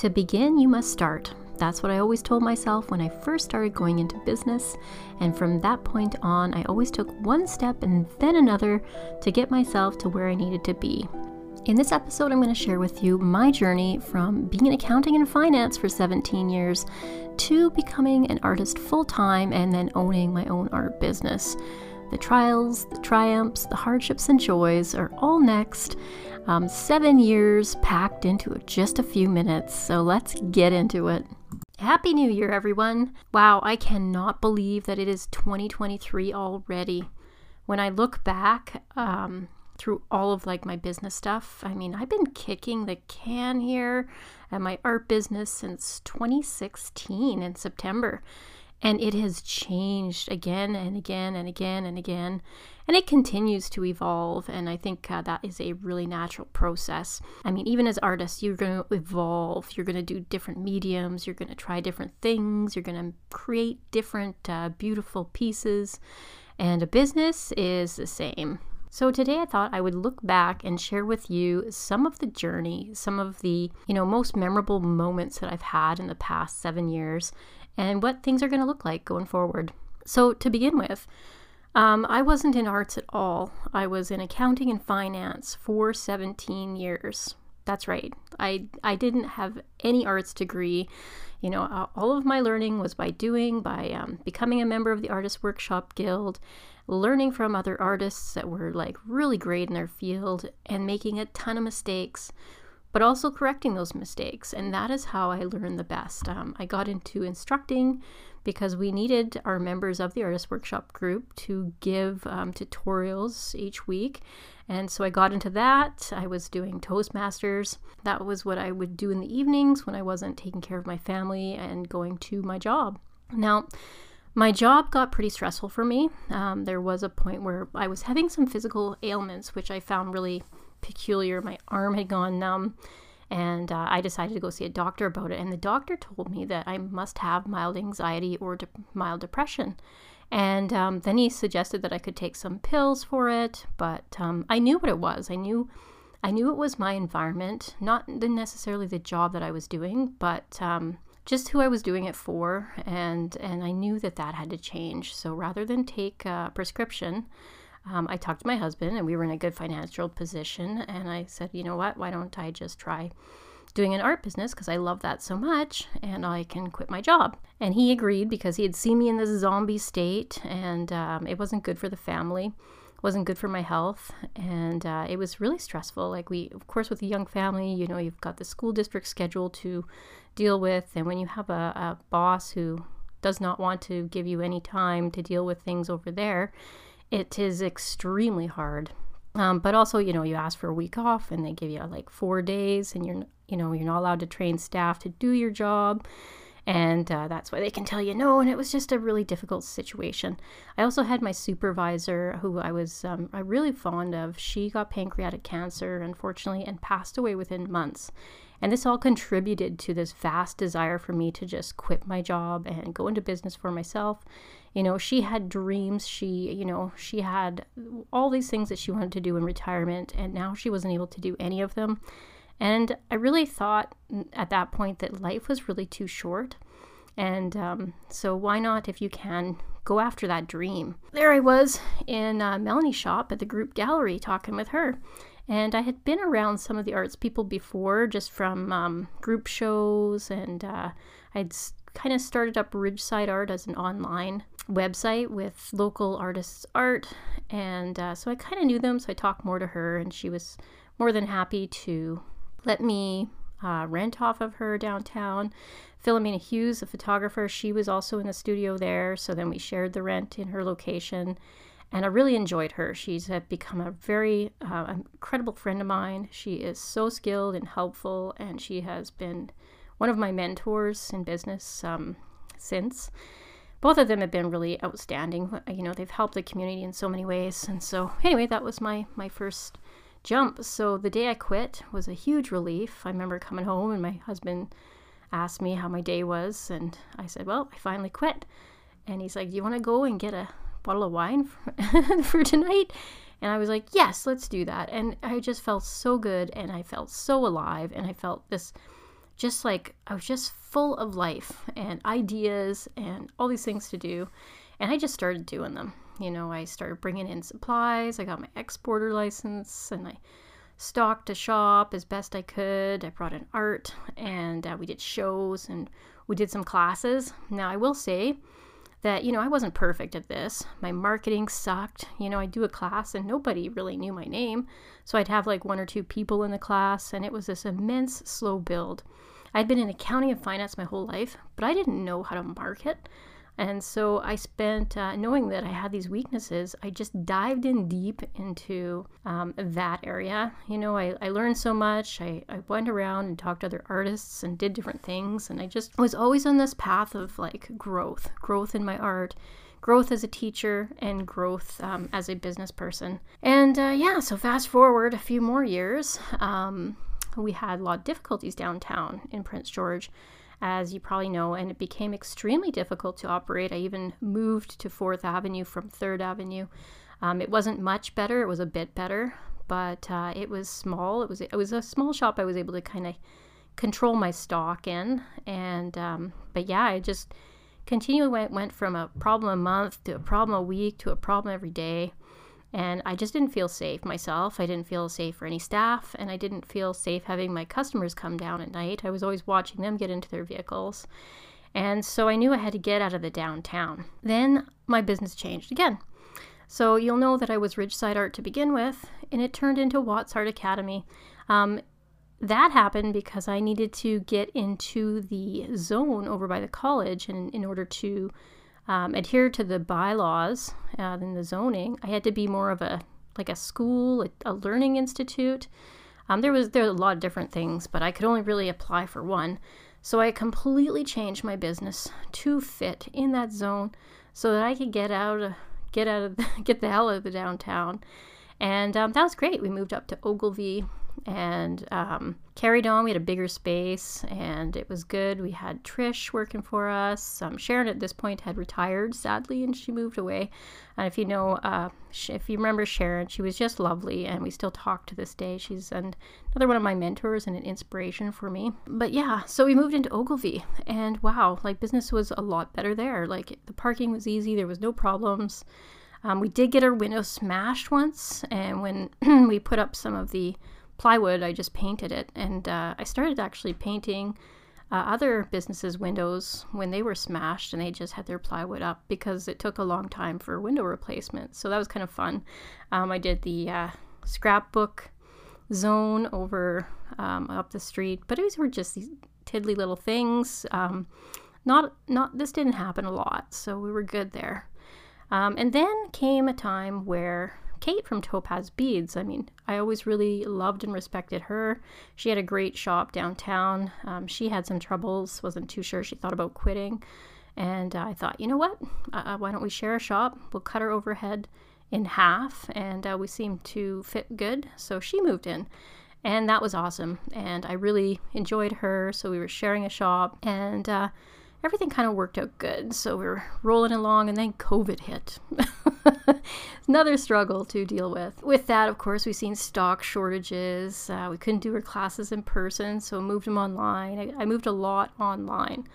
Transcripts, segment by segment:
To begin, you must start. That's what I always told myself when I first started going into business. And from that point on, I always took one step and then another to get myself to where I needed to be. In this episode, I'm going to share with you my journey from being in accounting and finance for 17 years to becoming an artist full time and then owning my own art business. The trials, the triumphs, the hardships, and joys are all next. Um, seven years packed into just a few minutes, so let's get into it. Happy New Year, everyone! Wow, I cannot believe that it is 2023 already. When I look back, um, through all of like my business stuff. I mean, I've been kicking the can here at my art business since 2016 in September. And it has changed again and again and again and again. And it continues to evolve. And I think uh, that is a really natural process. I mean, even as artists, you're going to evolve. You're going to do different mediums. You're going to try different things. You're going to create different uh, beautiful pieces. And a business is the same. So today I thought I would look back and share with you some of the journey, some of the, you know, most memorable moments that I've had in the past 7 years and what things are going to look like going forward. So to begin with, um, I wasn't in arts at all. I was in accounting and finance for 17 years. That's right. I I didn't have any arts degree. You know, all of my learning was by doing, by um, becoming a member of the Artist Workshop Guild, learning from other artists that were like really great in their field, and making a ton of mistakes, but also correcting those mistakes. And that is how I learned the best. Um, I got into instructing because we needed our members of the Artist Workshop group to give um, tutorials each week. And so I got into that. I was doing Toastmasters. That was what I would do in the evenings when I wasn't taking care of my family and going to my job. Now, my job got pretty stressful for me. Um, there was a point where I was having some physical ailments, which I found really peculiar. My arm had gone numb, and uh, I decided to go see a doctor about it. And the doctor told me that I must have mild anxiety or de- mild depression. And um, then he suggested that I could take some pills for it, but um, I knew what it was. I knew, I knew it was my environment, not necessarily the job that I was doing, but um, just who I was doing it for, and and I knew that that had to change. So rather than take a prescription, um, I talked to my husband, and we were in a good financial position. And I said, you know what? Why don't I just try doing an art business because I love that so much, and I can quit my job. And he agreed because he had seen me in this zombie state, and um, it wasn't good for the family wasn't good for my health and uh, it was really stressful like we of course with a young family you know you've got the school district schedule to deal with and when you have a, a boss who does not want to give you any time to deal with things over there it is extremely hard um, but also you know you ask for a week off and they give you like four days and you're you know you're not allowed to train staff to do your job and uh, that's why they can tell you no. And it was just a really difficult situation. I also had my supervisor, who I was um, really fond of. She got pancreatic cancer, unfortunately, and passed away within months. And this all contributed to this vast desire for me to just quit my job and go into business for myself. You know, she had dreams. She, you know, she had all these things that she wanted to do in retirement, and now she wasn't able to do any of them. And I really thought at that point that life was really too short. And um, so, why not, if you can, go after that dream? There I was in uh, Melanie's shop at the group gallery talking with her. And I had been around some of the arts people before, just from um, group shows, and uh, I'd kind of started up Ridgeside Art as an online website with local artists' art. And uh, so I kind of knew them, so I talked more to her, and she was more than happy to let me uh, rent off of her downtown. Philomena Hughes, a photographer, she was also in the studio there. So then we shared the rent in her location. And I really enjoyed her. She's become a very uh, incredible friend of mine. She is so skilled and helpful, and she has been one of my mentors in business um, since. Both of them have been really outstanding. You know, they've helped the community in so many ways. And so, anyway, that was my my first jump. So the day I quit was a huge relief. I remember coming home and my husband asked me how my day was, and I said, Well, I finally quit. And he's like, Do you want to go and get a bottle of wine for, for tonight? And I was like, Yes, let's do that. And I just felt so good and I felt so alive and I felt this just like I was just full of life and ideas and all these things to do. And I just started doing them. You know, I started bringing in supplies. I got my exporter license and I stocked a shop as best I could. I brought in art and uh, we did shows and we did some classes. Now, I will say that, you know, I wasn't perfect at this. My marketing sucked. You know, I'd do a class and nobody really knew my name. So I'd have like one or two people in the class and it was this immense slow build. I'd been in accounting and finance my whole life, but I didn't know how to market. And so I spent, uh, knowing that I had these weaknesses, I just dived in deep into um, that area. You know, I, I learned so much. I, I went around and talked to other artists and did different things. And I just was always on this path of like growth, growth in my art, growth as a teacher, and growth um, as a business person. And uh, yeah, so fast forward a few more years, um, we had a lot of difficulties downtown in Prince George as you probably know, and it became extremely difficult to operate. I even moved to Fourth Avenue from Third Avenue. Um, it wasn't much better; it was a bit better, but uh, it was small. It was it was a small shop. I was able to kind of control my stock in, and um, but yeah, I just continually went went from a problem a month to a problem a week to a problem every day. And I just didn't feel safe myself. I didn't feel safe for any staff, and I didn't feel safe having my customers come down at night. I was always watching them get into their vehicles. And so I knew I had to get out of the downtown. Then my business changed again. So you'll know that I was Ridgeside Art to begin with, and it turned into Watts Art Academy. Um, that happened because I needed to get into the zone over by the college, and in order to um, adhere to the bylaws uh, and the zoning, I had to be more of a like a school, a, a learning institute. Um, there was there a lot of different things, but I could only really apply for one. So I completely changed my business to fit in that zone, so that I could get out of get out of get the hell out of the downtown. And um, that was great. We moved up to Ogilvie and um, carried on. We had a bigger space and it was good. We had Trish working for us. Um, Sharon at this point had retired, sadly, and she moved away. And if you know, uh, if you remember Sharon, she was just lovely and we still talk to this day. She's an, another one of my mentors and an inspiration for me. But yeah, so we moved into Ogilvie and wow, like business was a lot better there. Like the parking was easy, there was no problems. Um, we did get our window smashed once, and when we put up some of the plywood, I just painted it. And uh, I started actually painting uh, other businesses' windows when they were smashed and they just had their plywood up because it took a long time for window replacement. So that was kind of fun. Um, I did the uh, scrapbook zone over um, up the street, but these were just these tiddly little things. Um, not, not this didn't happen a lot, so we were good there. Um, and then came a time where Kate from Topaz Beads. I mean, I always really loved and respected her. She had a great shop downtown. Um, she had some troubles, wasn't too sure. She thought about quitting. And uh, I thought, you know what? Uh, uh, why don't we share a shop? We'll cut her overhead in half. And uh, we seemed to fit good. So she moved in. And that was awesome. And I really enjoyed her. So we were sharing a shop. And uh, everything kind of worked out good. So we were rolling along, and then COVID hit. Another struggle to deal with. With that, of course, we've seen stock shortages. Uh, we couldn't do our classes in person, so moved them online. I, I moved a lot online.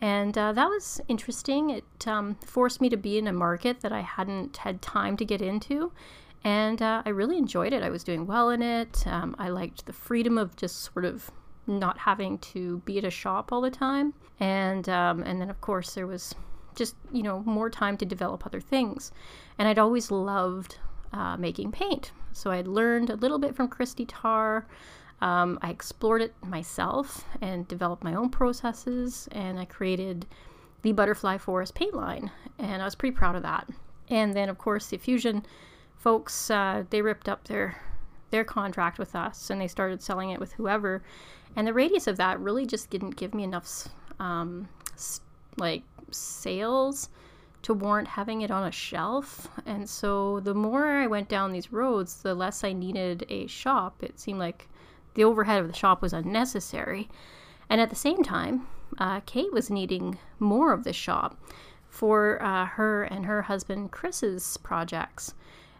And uh, that was interesting. It um, forced me to be in a market that I hadn't had time to get into. And uh, I really enjoyed it. I was doing well in it. Um, I liked the freedom of just sort of not having to be at a shop all the time. And um, and then of course there was just you know more time to develop other things. And I'd always loved uh, making paint, so I'd learned a little bit from Christy Tarr. Um, I explored it myself and developed my own processes, and I created the Butterfly Forest paint line, and I was pretty proud of that. And then, of course, the Fusion folks uh, they ripped up their their contract with us, and they started selling it with whoever. And the radius of that really just didn't give me enough, um, like sales to warrant having it on a shelf. And so the more I went down these roads, the less I needed a shop. It seemed like the overhead of the shop was unnecessary. And at the same time, uh, Kate was needing more of the shop for uh, her and her husband Chris's projects.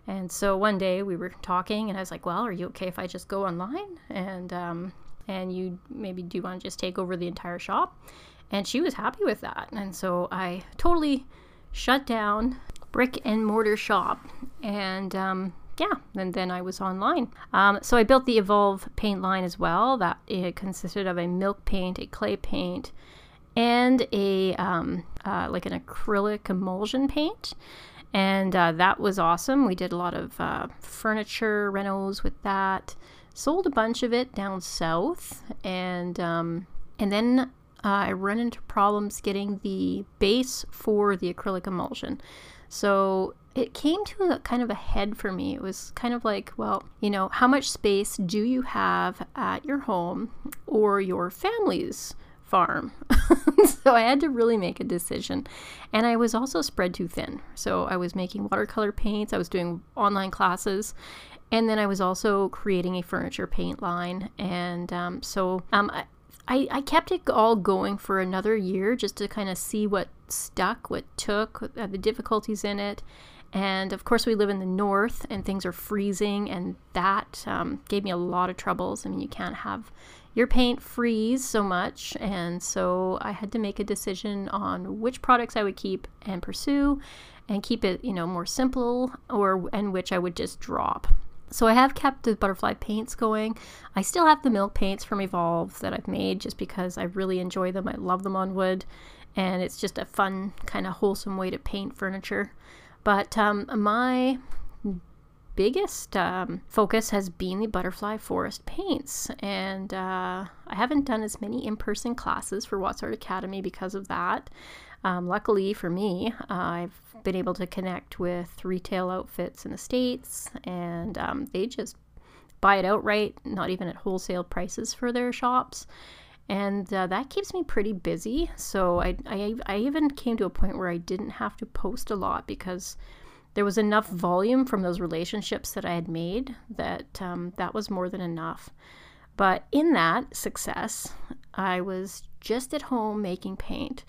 And so one day we were talking, and I was like, Well, are you okay if I just go online? And um, and you maybe do want to just take over the entire shop. And she was happy with that. And so I totally shut down brick and mortar shop and um, yeah, and then I was online. Um, so I built the Evolve paint line as well. That it consisted of a milk paint, a clay paint, and a um, uh, like an acrylic emulsion paint. And uh, that was awesome. We did a lot of uh, furniture renos with that. Sold a bunch of it down south, and um, and then uh, I run into problems getting the base for the acrylic emulsion. So it came to a kind of a head for me. It was kind of like, well, you know, how much space do you have at your home or your family's farm? so I had to really make a decision. And I was also spread too thin. So I was making watercolor paints, I was doing online classes. And then I was also creating a furniture paint line. And um, so um, I, I, kept it all going for another year just to kind of see what stuck, what took, uh, the difficulties in it. And of course, we live in the north and things are freezing, and that um, gave me a lot of troubles. I mean, you can't have your paint freeze so much. And so I had to make a decision on which products I would keep and pursue and keep it, you know, more simple or and which I would just drop. So I have kept the butterfly paints going. I still have the milk paints from Evolve that I've made just because I really enjoy them. I love them on wood and it's just a fun kind of wholesome way to paint furniture. But um, my biggest um, focus has been the butterfly forest paints. And uh, i haven't done as many in-person classes for watts art academy because of that. Um, luckily for me uh, i've been able to connect with retail outfits in the states and um, they just buy it outright not even at wholesale prices for their shops. And uh, that keeps me pretty busy. So I, I, I even came to a point where I didn't have to post a lot because there was enough volume from those relationships that I had made that um, that was more than enough. But in that success, I was just at home making paint.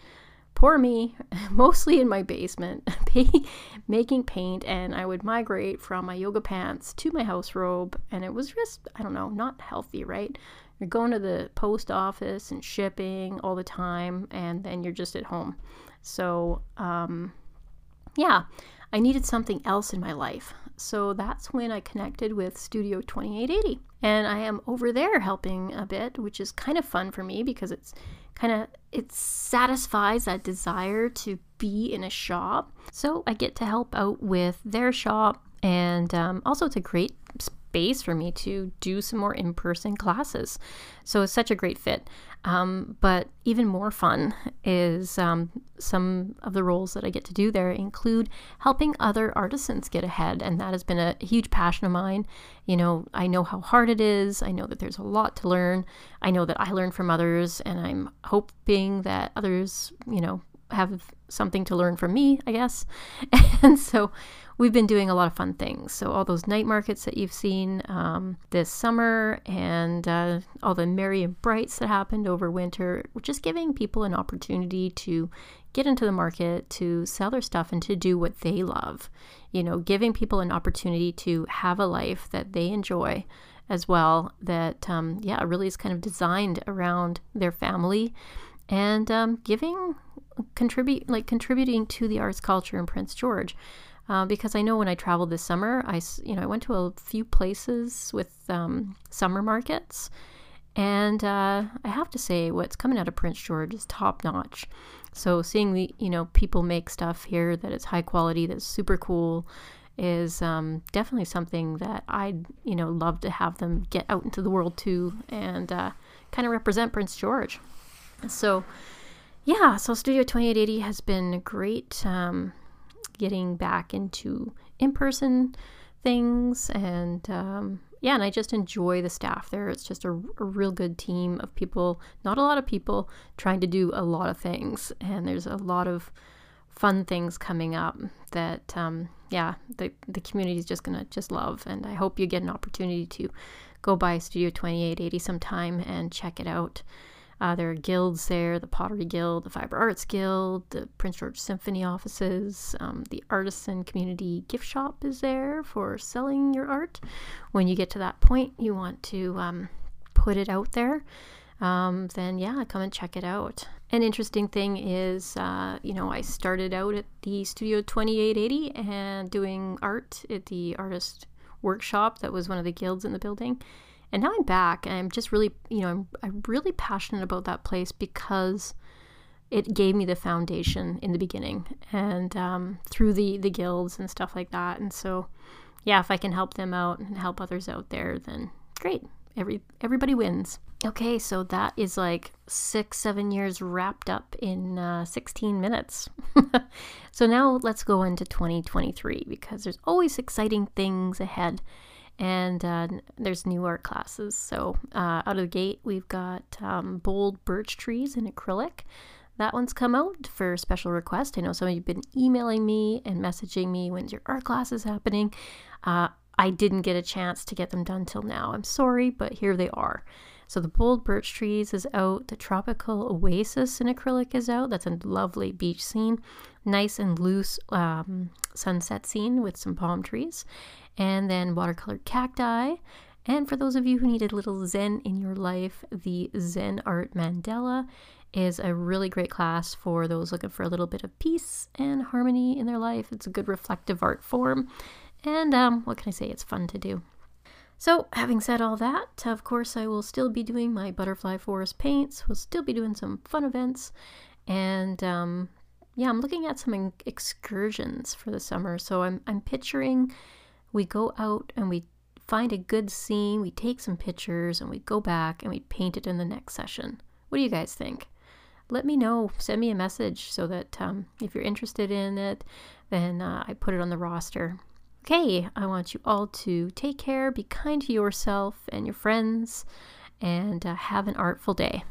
Poor me, mostly in my basement, making paint, and I would migrate from my yoga pants to my house robe, and it was just, I don't know, not healthy, right? You're going to the post office and shipping all the time, and then you're just at home. So, um, yeah, I needed something else in my life. So that's when I connected with Studio 2880. And I am over there helping a bit, which is kind of fun for me because it's kind of it satisfies that desire to be in a shop. So I get to help out with their shop and um, also it's a great space for me to do some more in person classes. So it's such a great fit. Um, but even more fun is um, some of the roles that I get to do there include helping other artisans get ahead. And that has been a huge passion of mine. You know, I know how hard it is, I know that there's a lot to learn. I know that I learn from others, and I'm hoping that others, you know, have something to learn from me, I guess. And so we've been doing a lot of fun things. So, all those night markets that you've seen um, this summer and uh, all the Merry and Brights that happened over winter, we're just giving people an opportunity to get into the market, to sell their stuff, and to do what they love. You know, giving people an opportunity to have a life that they enjoy as well, that, um, yeah, really is kind of designed around their family and um, giving contribute like contributing to the arts culture in Prince George. Uh, because I know when I traveled this summer, I you know I went to a few places with um, summer markets, and uh, I have to say what's coming out of Prince George is top notch. So seeing the you know people make stuff here that is high quality, that's super cool, is um, definitely something that I'd you know love to have them get out into the world too and uh, kind of represent Prince George. So yeah, so Studio 2880 has been great um, getting back into in person things. And um, yeah, and I just enjoy the staff there. It's just a, a, real good team of people, not a lot of people trying to do a lot of things. And there's a lot of fun things coming up that, um, yeah, the, the community is just going to just love. And I hope you get an opportunity to go by Studio 2880 sometime and check it out. Uh, there are guilds there the Pottery Guild, the Fiber Arts Guild, the Prince George Symphony offices, um, the Artisan Community Gift Shop is there for selling your art. When you get to that point, you want to um, put it out there, um, then yeah, come and check it out. An interesting thing is, uh, you know, I started out at the Studio 2880 and doing art at the artist workshop that was one of the guilds in the building. And now I'm back and I'm just really, you know, I'm, I'm really passionate about that place because it gave me the foundation in the beginning and um, through the, the guilds and stuff like that. And so, yeah, if I can help them out and help others out there, then great. Every everybody wins. Okay, so that is like six, seven years wrapped up in uh, 16 minutes. so now let's go into 2023 because there's always exciting things ahead and uh, there's new art classes. So uh, out of the gate, we've got um, bold birch trees in acrylic. That one's come out for special request. I know some of you've been emailing me and messaging me when's your art class is happening. Uh, I didn't get a chance to get them done till now. I'm sorry, but here they are. So the bold birch trees is out. The tropical oasis in acrylic is out. That's a lovely beach scene, nice and loose um, sunset scene with some palm trees, and then watercolor cacti. And for those of you who need a little zen in your life, the Zen Art Mandala is a really great class for those looking for a little bit of peace and harmony in their life. It's a good reflective art form. And um, what can I say? It's fun to do. So, having said all that, of course, I will still be doing my butterfly forest paints. We'll still be doing some fun events. And um, yeah, I'm looking at some excursions for the summer. So, I'm, I'm picturing we go out and we find a good scene, we take some pictures, and we go back and we paint it in the next session. What do you guys think? Let me know. Send me a message so that um, if you're interested in it, then uh, I put it on the roster. Okay, I want you all to take care, be kind to yourself and your friends, and uh, have an artful day.